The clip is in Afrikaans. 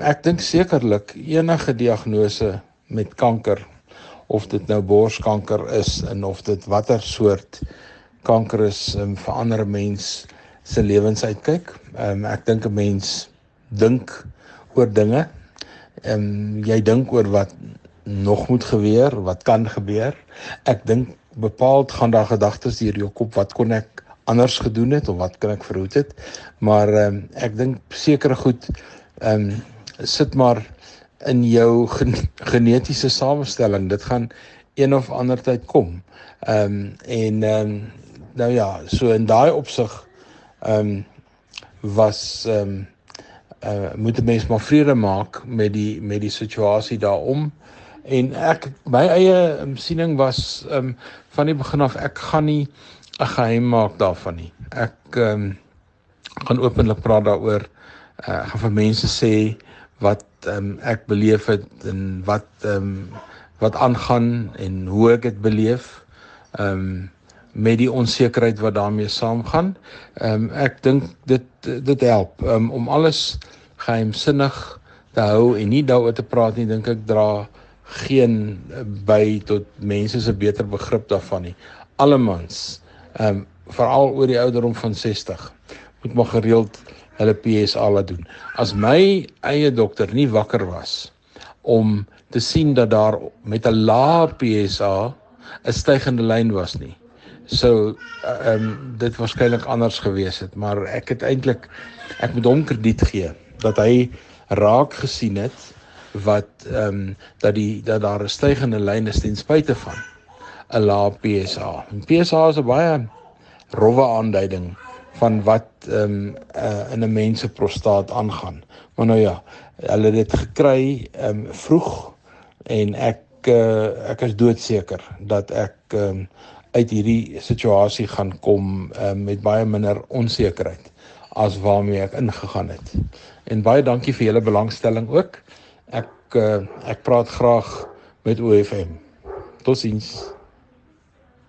Ek dink sekerlik enige diagnose met kanker of dit nou borskanker is en of dit watter soort kanker is, um, verander 'n mens se lewensuitkyk. Um, ek dink 'n mens dink oor dinge. Ehm um, jy dink oor wat nog moet gebeur, wat kan gebeur. Ek dink bepaald gaan daar gedagtes deur jou kop wat kon ek anders gedoen het of wat kan ek verhoed het. Maar ehm um, ek dink sekere goed ehm um, sit maar in jou gen genetiese samestelling. Dit gaan een of ander tyd kom. Ehm um, en ehm um, nou ja, so in daai opsig ehm um, was ehm um, uh moet 'n mens maar vrede maak met die met die situasie daaroor. En ek my eie um, siening was ehm um, van die begin af ek gaan nie 'n geheim maak daarvan nie. Ek ehm um, gaan openlik praat daaroor. Uh, ek gaan vir mense sê wat um, ek beleef het en wat ehm um, wat aangaan en hoe ek dit beleef. Ehm um, met die onsekerheid wat daarmee saamgaan. Ehm um, ek dink dit dit help um, om alles geheimsinnig te hou en nie daaroor te praat nie, dink ek dra geen by tot mense se beter begrip daarvan nie. Allemans, ehm um, veral oor die ouderdom van 60 moet maar gereeld hulle PSA laat doen. As my eie dokter nie wakker was om te sien dat daar met 'n lae PSA 'n stygende lyn was nie sou ehm um, dit waarskynlik anders gewees het, maar ek het eintlik ek moet hom krediet gee dat hy raak gesien het wat ehm um, dat die dat daar 'n stygende lyn is ten spyte van 'n lae PSA. En PSA is 'n baie rowwe aanduiding van wat ehm um, uh, in 'n mens se prostaat aangaan. Maar nou ja, hulle het dit gekry ehm um, vroeg en ek uh, ek is doodseker dat ek ehm um, uit hierdie situasie gaan kom uh, met baie minder onsekerheid as waarmee ek ingegaan het. En baie dankie vir julle belangstelling ook. Ek uh, ek praat graag met OFM. Totsiens.